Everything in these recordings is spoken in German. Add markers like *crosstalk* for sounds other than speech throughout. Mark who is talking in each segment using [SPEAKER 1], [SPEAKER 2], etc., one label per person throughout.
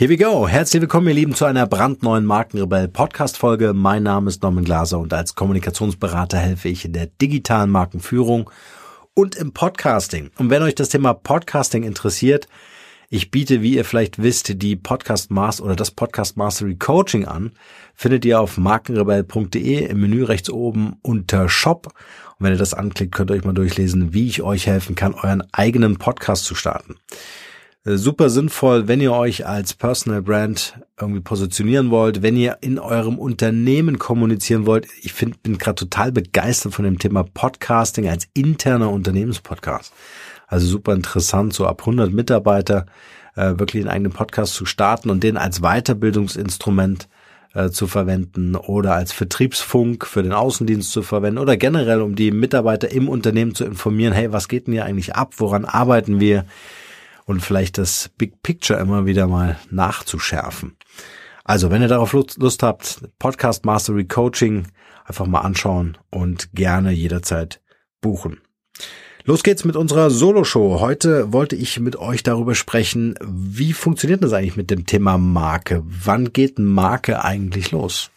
[SPEAKER 1] Here we go. Herzlich willkommen, ihr Lieben, zu einer brandneuen Markenrebell Podcast Folge. Mein Name ist Norman Glaser und als Kommunikationsberater helfe ich in der digitalen Markenführung und im Podcasting. Und wenn euch das Thema Podcasting interessiert, ich biete, wie ihr vielleicht wisst, die Podcast Master oder das Podcast Mastery Coaching an. Findet ihr auf markenrebell.de im Menü rechts oben unter Shop. Und wenn ihr das anklickt, könnt ihr euch mal durchlesen, wie ich euch helfen kann, euren eigenen Podcast zu starten. Äh, super sinnvoll, wenn ihr euch als Personal Brand irgendwie positionieren wollt, wenn ihr in eurem Unternehmen kommunizieren wollt. Ich find, bin gerade total begeistert von dem Thema Podcasting als interner Unternehmenspodcast. Also super interessant, so ab 100 Mitarbeiter äh, wirklich einen eigenen Podcast zu starten und den als Weiterbildungsinstrument äh, zu verwenden oder als Vertriebsfunk für den Außendienst zu verwenden oder generell, um die Mitarbeiter im Unternehmen zu informieren, hey, was geht denn hier eigentlich ab, woran arbeiten wir? Und vielleicht das Big Picture immer wieder mal nachzuschärfen. Also, wenn ihr darauf Lust habt, Podcast Mastery Coaching einfach mal anschauen und gerne jederzeit buchen. Los geht's mit unserer Solo-Show. Heute wollte ich mit euch darüber sprechen, wie funktioniert das eigentlich mit dem Thema Marke? Wann geht Marke eigentlich los?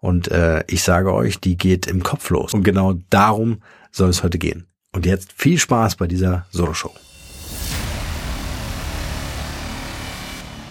[SPEAKER 1] Und äh, ich sage euch, die geht im Kopf los. Und genau darum soll es heute gehen. Und jetzt viel Spaß bei dieser Solo-Show.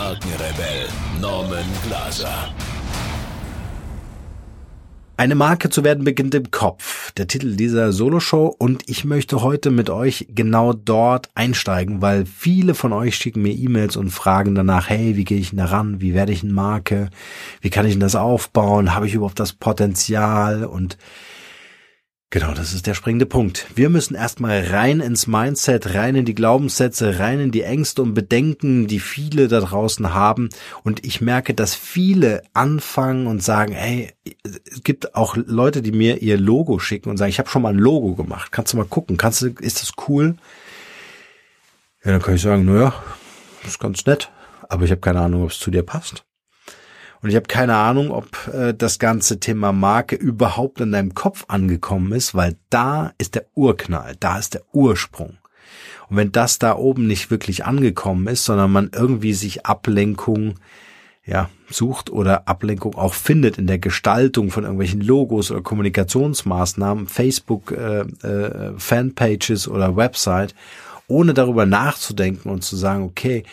[SPEAKER 2] Markenrebell Norman Glaser.
[SPEAKER 1] Eine Marke zu werden beginnt im Kopf. Der Titel dieser Soloshow und ich möchte heute mit euch genau dort einsteigen, weil viele von euch schicken mir E-Mails und fragen danach, hey, wie gehe ich denn daran? Wie werde ich eine Marke? Wie kann ich denn das aufbauen? Habe ich überhaupt das Potenzial? Und Genau, das ist der springende Punkt. Wir müssen erstmal rein ins Mindset, rein in die Glaubenssätze, rein in die Ängste und Bedenken, die viele da draußen haben. Und ich merke, dass viele anfangen und sagen, hey, es gibt auch Leute, die mir ihr Logo schicken und sagen, ich habe schon mal ein Logo gemacht. Kannst du mal gucken? Kannst du, ist das cool? Ja, dann kann ich sagen, naja, ist ganz nett, aber ich habe keine Ahnung, ob es zu dir passt. Und ich habe keine Ahnung, ob äh, das ganze Thema Marke überhaupt in deinem Kopf angekommen ist, weil da ist der Urknall, da ist der Ursprung. Und wenn das da oben nicht wirklich angekommen ist, sondern man irgendwie sich Ablenkung ja, sucht oder Ablenkung auch findet in der Gestaltung von irgendwelchen Logos oder Kommunikationsmaßnahmen, Facebook äh, äh, Fanpages oder Website, ohne darüber nachzudenken und zu sagen, okay,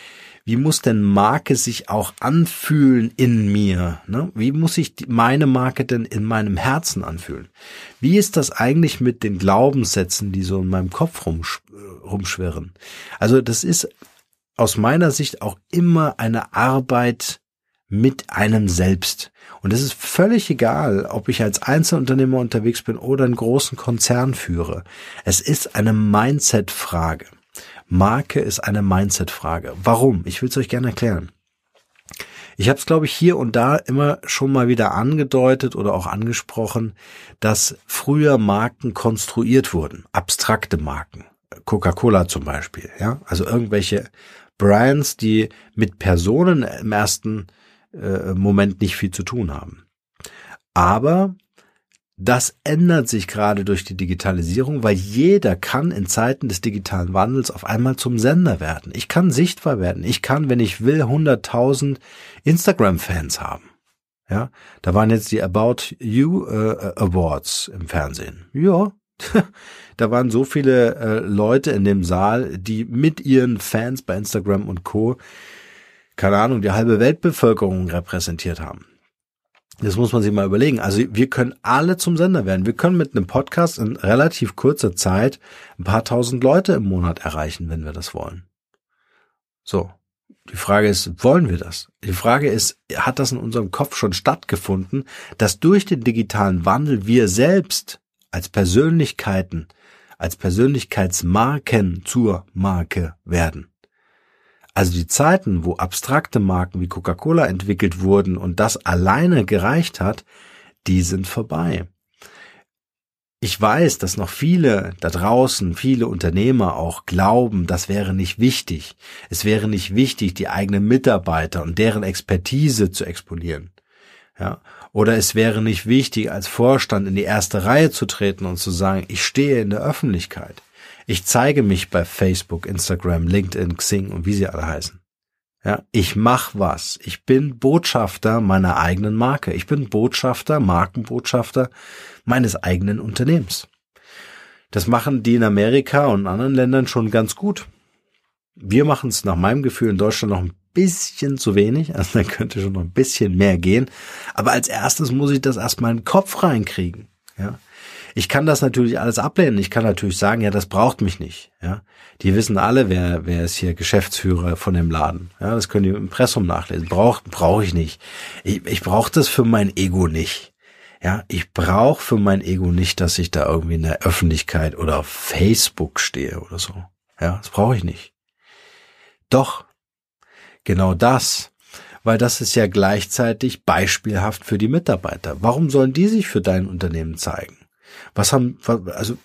[SPEAKER 1] wie muss denn Marke sich auch anfühlen in mir? Ne? Wie muss sich meine Marke denn in meinem Herzen anfühlen? Wie ist das eigentlich mit den Glaubenssätzen, die so in meinem Kopf rumsch rumschwirren? Also das ist aus meiner Sicht auch immer eine Arbeit mit einem selbst. Und es ist völlig egal, ob ich als Einzelunternehmer unterwegs bin oder einen großen Konzern führe. Es ist eine Mindset-Frage. Marke ist eine Mindset-Frage. Warum? Ich will es euch gerne erklären. Ich habe es, glaube ich, hier und da immer schon mal wieder angedeutet oder auch angesprochen, dass früher Marken konstruiert wurden, abstrakte Marken. Coca-Cola zum Beispiel, ja, also irgendwelche Brands, die mit Personen im ersten äh, Moment nicht viel zu tun haben. Aber das ändert sich gerade durch die Digitalisierung, weil jeder kann in Zeiten des digitalen Wandels auf einmal zum Sender werden. Ich kann sichtbar werden. Ich kann, wenn ich will, 100.000 Instagram-Fans haben. Ja, da waren jetzt die About You äh, Awards im Fernsehen. Ja, *laughs* da waren so viele äh, Leute in dem Saal, die mit ihren Fans bei Instagram und Co. keine Ahnung, die halbe Weltbevölkerung repräsentiert haben. Das muss man sich mal überlegen. Also wir können alle zum Sender werden. Wir können mit einem Podcast in relativ kurzer Zeit ein paar tausend Leute im Monat erreichen, wenn wir das wollen. So. Die Frage ist, wollen wir das? Die Frage ist, hat das in unserem Kopf schon stattgefunden, dass durch den digitalen Wandel wir selbst als Persönlichkeiten, als Persönlichkeitsmarken zur Marke werden? Also die Zeiten, wo abstrakte Marken wie Coca-Cola entwickelt wurden und das alleine gereicht hat, die sind vorbei. Ich weiß, dass noch viele da draußen, viele Unternehmer auch glauben, das wäre nicht wichtig. Es wäre nicht wichtig, die eigenen Mitarbeiter und deren Expertise zu expolieren. Ja. Oder es wäre nicht wichtig, als Vorstand in die erste Reihe zu treten und zu sagen, ich stehe in der Öffentlichkeit. Ich zeige mich bei Facebook, Instagram, LinkedIn, Xing und wie sie alle heißen. Ja, ich mach was. Ich bin Botschafter meiner eigenen Marke. Ich bin Botschafter, Markenbotschafter meines eigenen Unternehmens. Das machen die in Amerika und anderen Ländern schon ganz gut. Wir machen es nach meinem Gefühl in Deutschland noch ein bisschen zu wenig, also da könnte schon noch ein bisschen mehr gehen. Aber als erstes muss ich das erstmal in den Kopf reinkriegen. Ja. Ich kann das natürlich alles ablehnen. Ich kann natürlich sagen, ja, das braucht mich nicht. Ja, die wissen alle, wer wer ist hier Geschäftsführer von dem Laden. Ja, das können die im Impressum nachlesen. Braucht brauche ich nicht. Ich, ich brauche das für mein Ego nicht. Ja, ich brauche für mein Ego nicht, dass ich da irgendwie in der Öffentlichkeit oder auf Facebook stehe oder so. Ja, das brauche ich nicht. Doch, genau das, weil das ist ja gleichzeitig beispielhaft für die Mitarbeiter. Warum sollen die sich für dein Unternehmen zeigen? Was haben, also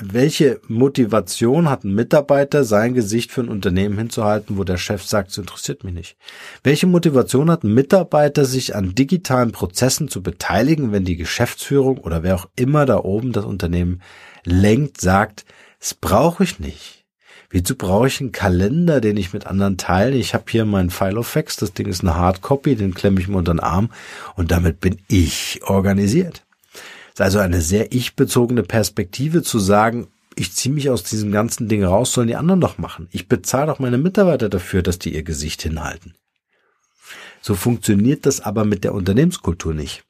[SPEAKER 1] welche Motivation hat ein Mitarbeiter, sein Gesicht für ein Unternehmen hinzuhalten, wo der Chef sagt, es interessiert mich nicht? Welche Motivation hat ein Mitarbeiter, sich an digitalen Prozessen zu beteiligen, wenn die Geschäftsführung oder wer auch immer da oben das Unternehmen lenkt, sagt, das brauche ich nicht. Wieso brauche ich einen Kalender, den ich mit anderen teile? Ich habe hier meinen File of Facts, das Ding ist eine Hardcopy, den klemme ich mir unter den Arm und damit bin ich organisiert ist also eine sehr ich-bezogene Perspektive zu sagen, ich ziehe mich aus diesem ganzen Ding raus, sollen die anderen doch machen. Ich bezahle doch meine Mitarbeiter dafür, dass die ihr Gesicht hinhalten. So funktioniert das aber mit der Unternehmenskultur nicht.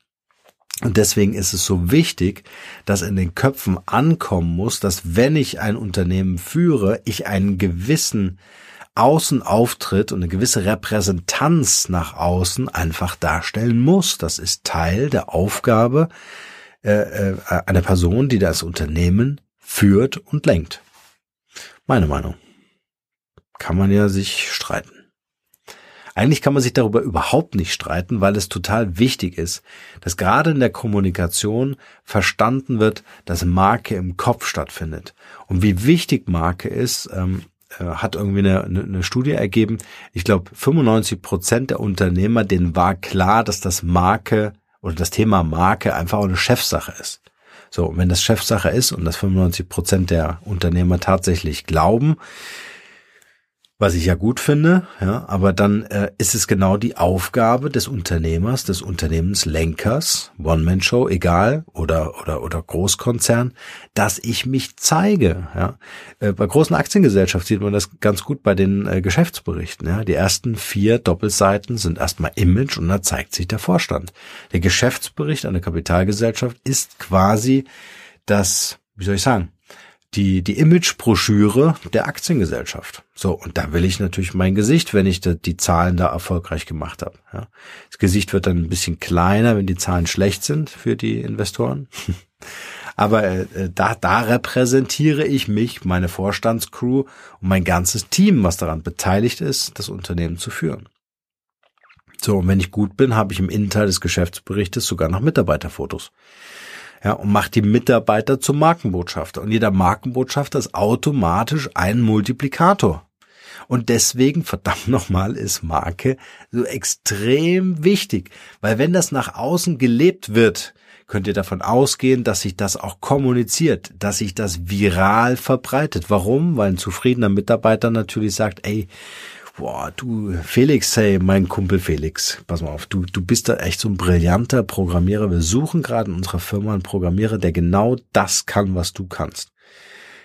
[SPEAKER 1] Und deswegen ist es so wichtig, dass in den Köpfen ankommen muss, dass wenn ich ein Unternehmen führe, ich einen gewissen Außenauftritt und eine gewisse Repräsentanz nach außen einfach darstellen muss. Das ist Teil der Aufgabe äh, äh, eine Person, die das Unternehmen führt und lenkt. Meine Meinung. Kann man ja sich streiten. Eigentlich kann man sich darüber überhaupt nicht streiten, weil es total wichtig ist, dass gerade in der Kommunikation verstanden wird, dass Marke im Kopf stattfindet. Und wie wichtig Marke ist, ähm, äh, hat irgendwie eine, eine Studie ergeben. Ich glaube, 95 Prozent der Unternehmer, denen war klar, dass das Marke oder das Thema Marke einfach eine Chefsache ist. So, wenn das Chefsache ist und das 95 Prozent der Unternehmer tatsächlich glauben, was ich ja gut finde, ja, aber dann äh, ist es genau die Aufgabe des Unternehmers, des Unternehmenslenkers, One-Man-Show, egal, oder, oder, oder Großkonzern, dass ich mich zeige, ja. Äh, bei großen Aktiengesellschaften sieht man das ganz gut bei den äh, Geschäftsberichten, ja. Die ersten vier Doppelseiten sind erstmal Image und da zeigt sich der Vorstand. Der Geschäftsbericht einer Kapitalgesellschaft ist quasi das, wie soll ich sagen, die, die Imagebroschüre der Aktiengesellschaft. So, und da will ich natürlich mein Gesicht, wenn ich die Zahlen da erfolgreich gemacht habe. Ja. Das Gesicht wird dann ein bisschen kleiner, wenn die Zahlen schlecht sind für die Investoren. *laughs* Aber äh, da, da repräsentiere ich mich, meine Vorstandscrew und mein ganzes Team, was daran beteiligt ist, das Unternehmen zu führen. So, und wenn ich gut bin, habe ich im Innenteil des Geschäftsberichtes sogar noch Mitarbeiterfotos ja, und macht die Mitarbeiter zum Markenbotschafter. Und jeder Markenbotschafter ist automatisch ein Multiplikator. Und deswegen, verdammt nochmal, ist Marke so extrem wichtig. Weil wenn das nach außen gelebt wird, könnt ihr davon ausgehen, dass sich das auch kommuniziert, dass sich das viral verbreitet. Warum? Weil ein zufriedener Mitarbeiter natürlich sagt, ey, boah, du Felix, hey, mein Kumpel Felix, pass mal auf, du, du bist da echt so ein brillanter Programmierer. Wir suchen gerade in unserer Firma einen Programmierer, der genau das kann, was du kannst.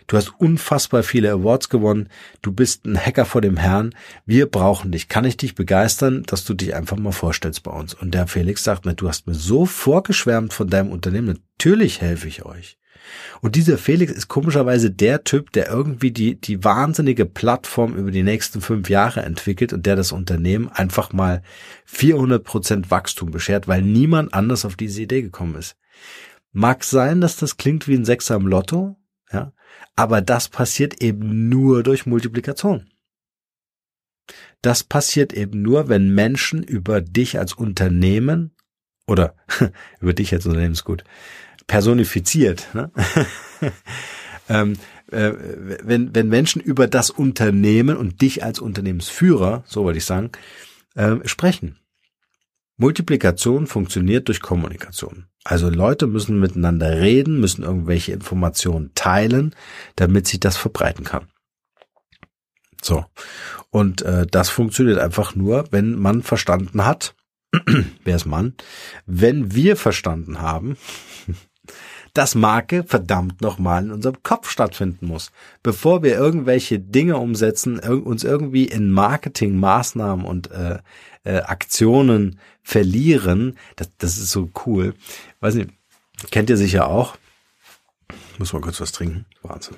[SPEAKER 1] Du hast unfassbar viele Awards gewonnen. Du bist ein Hacker vor dem Herrn. Wir brauchen dich. Kann ich dich begeistern, dass du dich einfach mal vorstellst bei uns? Und der Felix sagt mir, du hast mir so vorgeschwärmt von deinem Unternehmen. Natürlich helfe ich euch. Und dieser Felix ist komischerweise der Typ, der irgendwie die, die wahnsinnige Plattform über die nächsten fünf Jahre entwickelt und der das Unternehmen einfach mal 400 Prozent Wachstum beschert, weil niemand anders auf diese Idee gekommen ist. Mag sein, dass das klingt wie ein Sechser im Lotto, ja, aber das passiert eben nur durch Multiplikation. Das passiert eben nur, wenn Menschen über dich als Unternehmen oder *laughs* über dich als Unternehmen ist gut, personifiziert, ne? *laughs* ähm, äh, wenn, wenn Menschen über das Unternehmen und dich als Unternehmensführer, so wollte ich sagen, äh, sprechen. Multiplikation funktioniert durch Kommunikation. Also Leute müssen miteinander reden, müssen irgendwelche Informationen teilen, damit sich das verbreiten kann. So. Und äh, das funktioniert einfach nur, wenn man verstanden hat, *clears throat* wer ist Mann, wenn wir verstanden haben, *laughs* dass Marke verdammt nochmal in unserem Kopf stattfinden muss. Bevor wir irgendwelche Dinge umsetzen, uns irgendwie in Marketingmaßnahmen und äh, äh, Aktionen verlieren, das, das ist so cool. Weiß nicht, kennt ihr sicher auch. Muss mal kurz was trinken. Wahnsinn.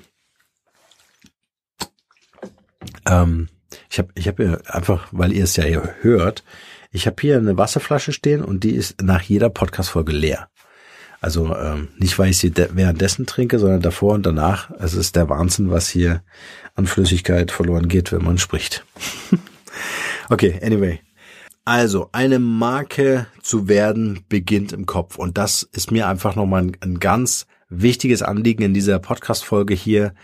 [SPEAKER 1] Ähm, ich habe ich hab hier einfach, weil ihr es ja hier hört, ich habe hier eine Wasserflasche stehen und die ist nach jeder Podcast-Folge leer. Also ähm, nicht, weil ich sie währenddessen trinke, sondern davor und danach. Es ist der Wahnsinn, was hier an Flüssigkeit verloren geht, wenn man spricht. *laughs* okay, anyway. Also, eine Marke zu werden beginnt im Kopf. Und das ist mir einfach nochmal ein, ein ganz wichtiges Anliegen in dieser Podcast-Folge hier,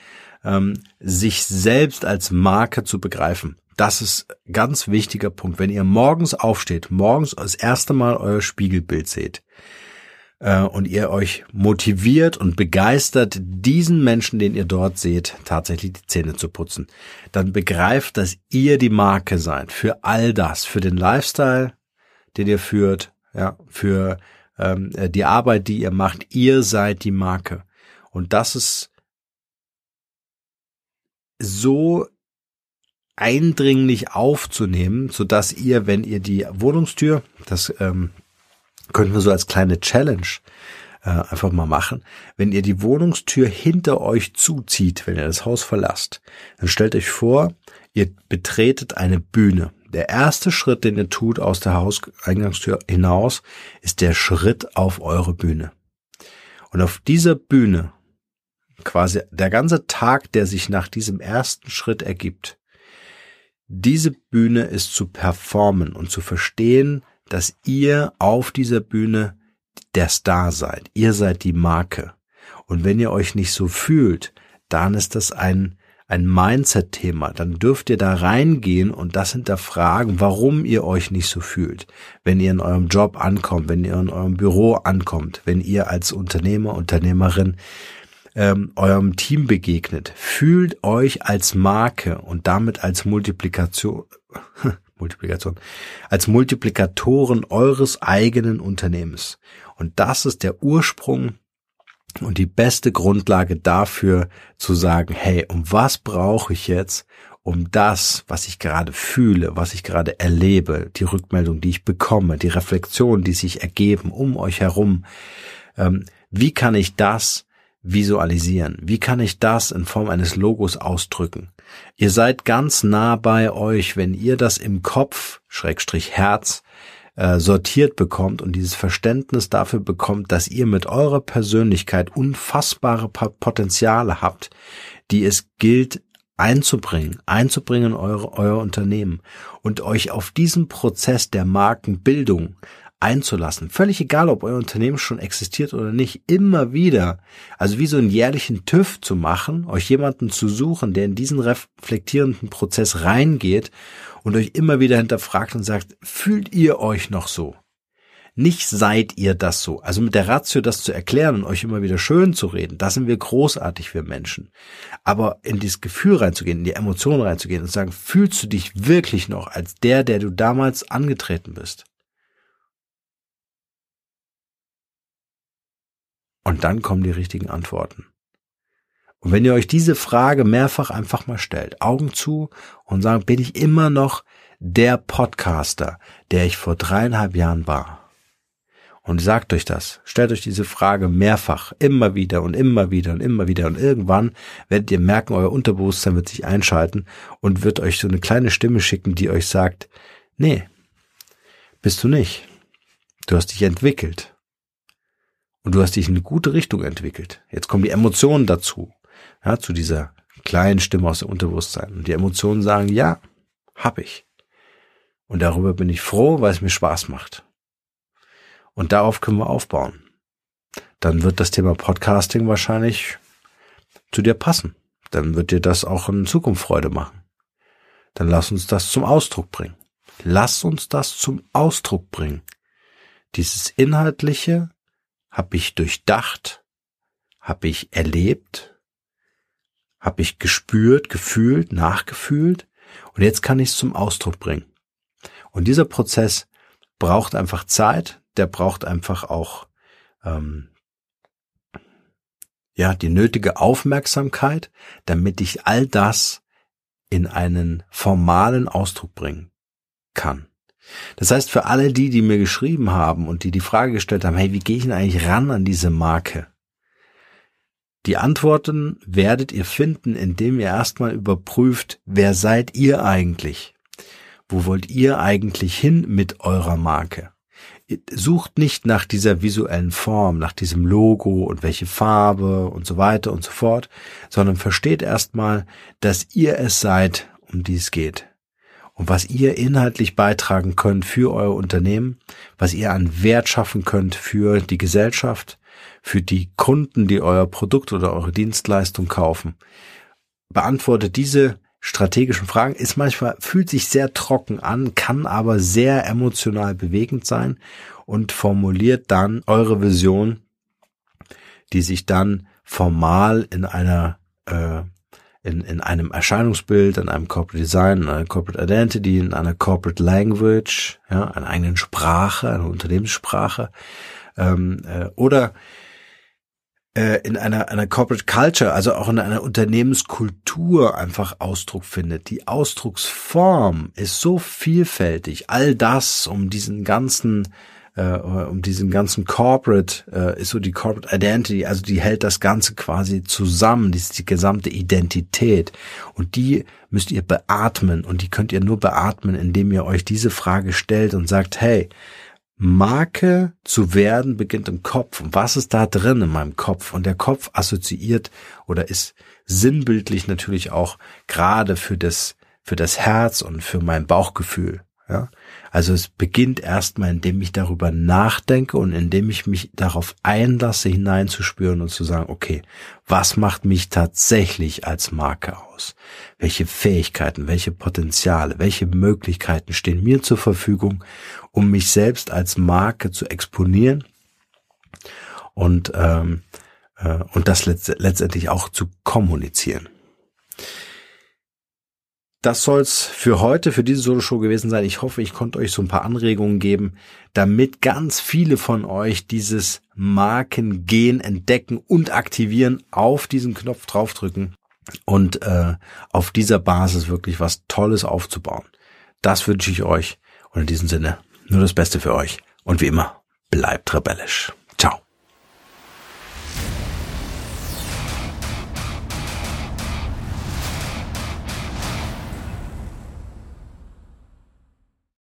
[SPEAKER 1] ähm, sich selbst als Marke zu begreifen. Das ist ganz wichtiger Punkt. Wenn ihr morgens aufsteht, morgens das erste Mal euer Spiegelbild seht, äh, und ihr euch motiviert und begeistert, diesen Menschen, den ihr dort seht, tatsächlich die Zähne zu putzen, dann begreift, dass ihr die Marke seid für all das, für den Lifestyle, den ihr führt, ja, für ähm, äh, die Arbeit, die ihr macht. Ihr seid die Marke. Und das ist so eindringlich aufzunehmen, so dass ihr, wenn ihr die Wohnungstür, das ähm, können wir so als kleine Challenge äh, einfach mal machen. Wenn ihr die Wohnungstür hinter euch zuzieht, wenn ihr das Haus verlasst, dann stellt euch vor, ihr betretet eine Bühne. Der erste Schritt, den ihr tut aus der Hauseingangstür hinaus, ist der Schritt auf eure Bühne. Und auf dieser Bühne, quasi der ganze Tag, der sich nach diesem ersten Schritt ergibt, diese Bühne ist zu performen und zu verstehen, dass ihr auf dieser Bühne der Star seid. Ihr seid die Marke. Und wenn ihr euch nicht so fühlt, dann ist das ein, ein Mindset-Thema. Dann dürft ihr da reingehen und das hinterfragen, warum ihr euch nicht so fühlt. Wenn ihr in eurem Job ankommt, wenn ihr in eurem Büro ankommt, wenn ihr als Unternehmer, Unternehmerin ähm, eurem Team begegnet, fühlt euch als Marke und damit als Multiplikation, *laughs* Multiplikation, als Multiplikatoren eures eigenen Unternehmens. Und das ist der Ursprung und die beste Grundlage dafür zu sagen, hey, um was brauche ich jetzt, um das, was ich gerade fühle, was ich gerade erlebe, die Rückmeldung, die ich bekomme, die Reflexion, die sich ergeben um euch herum, ähm, wie kann ich das visualisieren? Wie kann ich das in Form eines Logos ausdrücken? Ihr seid ganz nah bei euch, wenn ihr das im Kopf, Schrägstrich Herz, äh, sortiert bekommt und dieses Verständnis dafür bekommt, dass ihr mit eurer Persönlichkeit unfassbare Potenziale habt, die es gilt einzubringen, einzubringen in eure, euer Unternehmen und euch auf diesen Prozess der Markenbildung einzulassen. Völlig egal, ob euer Unternehmen schon existiert oder nicht, immer wieder, also wie so einen jährlichen TÜV zu machen, euch jemanden zu suchen, der in diesen reflektierenden Prozess reingeht und euch immer wieder hinterfragt und sagt, fühlt ihr euch noch so? Nicht seid ihr das so. Also mit der Ratio das zu erklären und euch immer wieder schön zu reden, da sind wir großartig für Menschen. Aber in dieses Gefühl reinzugehen, in die Emotionen reinzugehen und sagen, fühlst du dich wirklich noch als der, der du damals angetreten bist? Und dann kommen die richtigen Antworten. Und wenn ihr euch diese Frage mehrfach einfach mal stellt, Augen zu und sagt, bin ich immer noch der Podcaster, der ich vor dreieinhalb Jahren war? Und sagt euch das, stellt euch diese Frage mehrfach, immer wieder und immer wieder und immer wieder und irgendwann werdet ihr merken, euer Unterbewusstsein wird sich einschalten und wird euch so eine kleine Stimme schicken, die euch sagt, nee, bist du nicht. Du hast dich entwickelt. Und du hast dich in eine gute Richtung entwickelt. Jetzt kommen die Emotionen dazu, ja, zu dieser kleinen Stimme aus dem Unterbewusstsein. Und die Emotionen sagen, ja, Hab ich. Und darüber bin ich froh, weil es mir Spaß macht. Und darauf können wir aufbauen. Dann wird das Thema Podcasting wahrscheinlich zu dir passen. Dann wird dir das auch in Zukunft Freude machen. Dann lass uns das zum Ausdruck bringen. Lass uns das zum Ausdruck bringen. Dieses Inhaltliche habe ich durchdacht, habe ich erlebt, habe ich gespürt, gefühlt, nachgefühlt und jetzt kann ich es zum Ausdruck bringen. Und dieser Prozess braucht einfach Zeit, der braucht einfach auch ähm, ja die nötige Aufmerksamkeit, damit ich all das in einen formalen Ausdruck bringen kann. Das heißt, für alle die, die mir geschrieben haben und die die Frage gestellt haben, hey, wie gehe ich denn eigentlich ran an diese Marke? Die Antworten werdet ihr finden, indem ihr erstmal überprüft, wer seid ihr eigentlich? Wo wollt ihr eigentlich hin mit eurer Marke? Sucht nicht nach dieser visuellen Form, nach diesem Logo und welche Farbe und so weiter und so fort, sondern versteht erstmal, dass ihr es seid, um die es geht und was ihr inhaltlich beitragen könnt für euer Unternehmen, was ihr an Wert schaffen könnt für die Gesellschaft, für die Kunden, die euer Produkt oder eure Dienstleistung kaufen. Beantwortet diese strategischen Fragen, ist manchmal, fühlt sich sehr trocken an, kann aber sehr emotional bewegend sein und formuliert dann eure Vision, die sich dann formal in einer äh, in, in einem Erscheinungsbild, in einem Corporate Design, in einer Corporate Identity, in einer Corporate Language, ja, einer eigenen Sprache, einer Unternehmenssprache, ähm, äh, oder äh, in einer, einer Corporate Culture, also auch in einer Unternehmenskultur einfach Ausdruck findet. Die Ausdrucksform ist so vielfältig. All das, um diesen ganzen äh, um diesen ganzen Corporate, äh, ist so die Corporate Identity, also die hält das Ganze quasi zusammen, die ist die gesamte Identität. Und die müsst ihr beatmen und die könnt ihr nur beatmen, indem ihr euch diese Frage stellt und sagt, hey, Marke zu werden beginnt im Kopf. Und was ist da drin in meinem Kopf? Und der Kopf assoziiert oder ist sinnbildlich natürlich auch gerade für das, für das Herz und für mein Bauchgefühl. Ja? Also es beginnt erstmal, indem ich darüber nachdenke und indem ich mich darauf einlasse, hineinzuspüren und zu sagen, okay, was macht mich tatsächlich als Marke aus? Welche Fähigkeiten, welche Potenziale, welche Möglichkeiten stehen mir zur Verfügung, um mich selbst als Marke zu exponieren und, ähm, äh, und das letztendlich auch zu kommunizieren das soll's für heute, für diese Solo-Show gewesen sein. Ich hoffe, ich konnte euch so ein paar Anregungen geben, damit ganz viele von euch dieses Markengen entdecken und aktivieren, auf diesen Knopf draufdrücken und äh, auf dieser Basis wirklich was Tolles aufzubauen. Das wünsche ich euch und in diesem Sinne nur das Beste für euch und wie immer, bleibt rebellisch.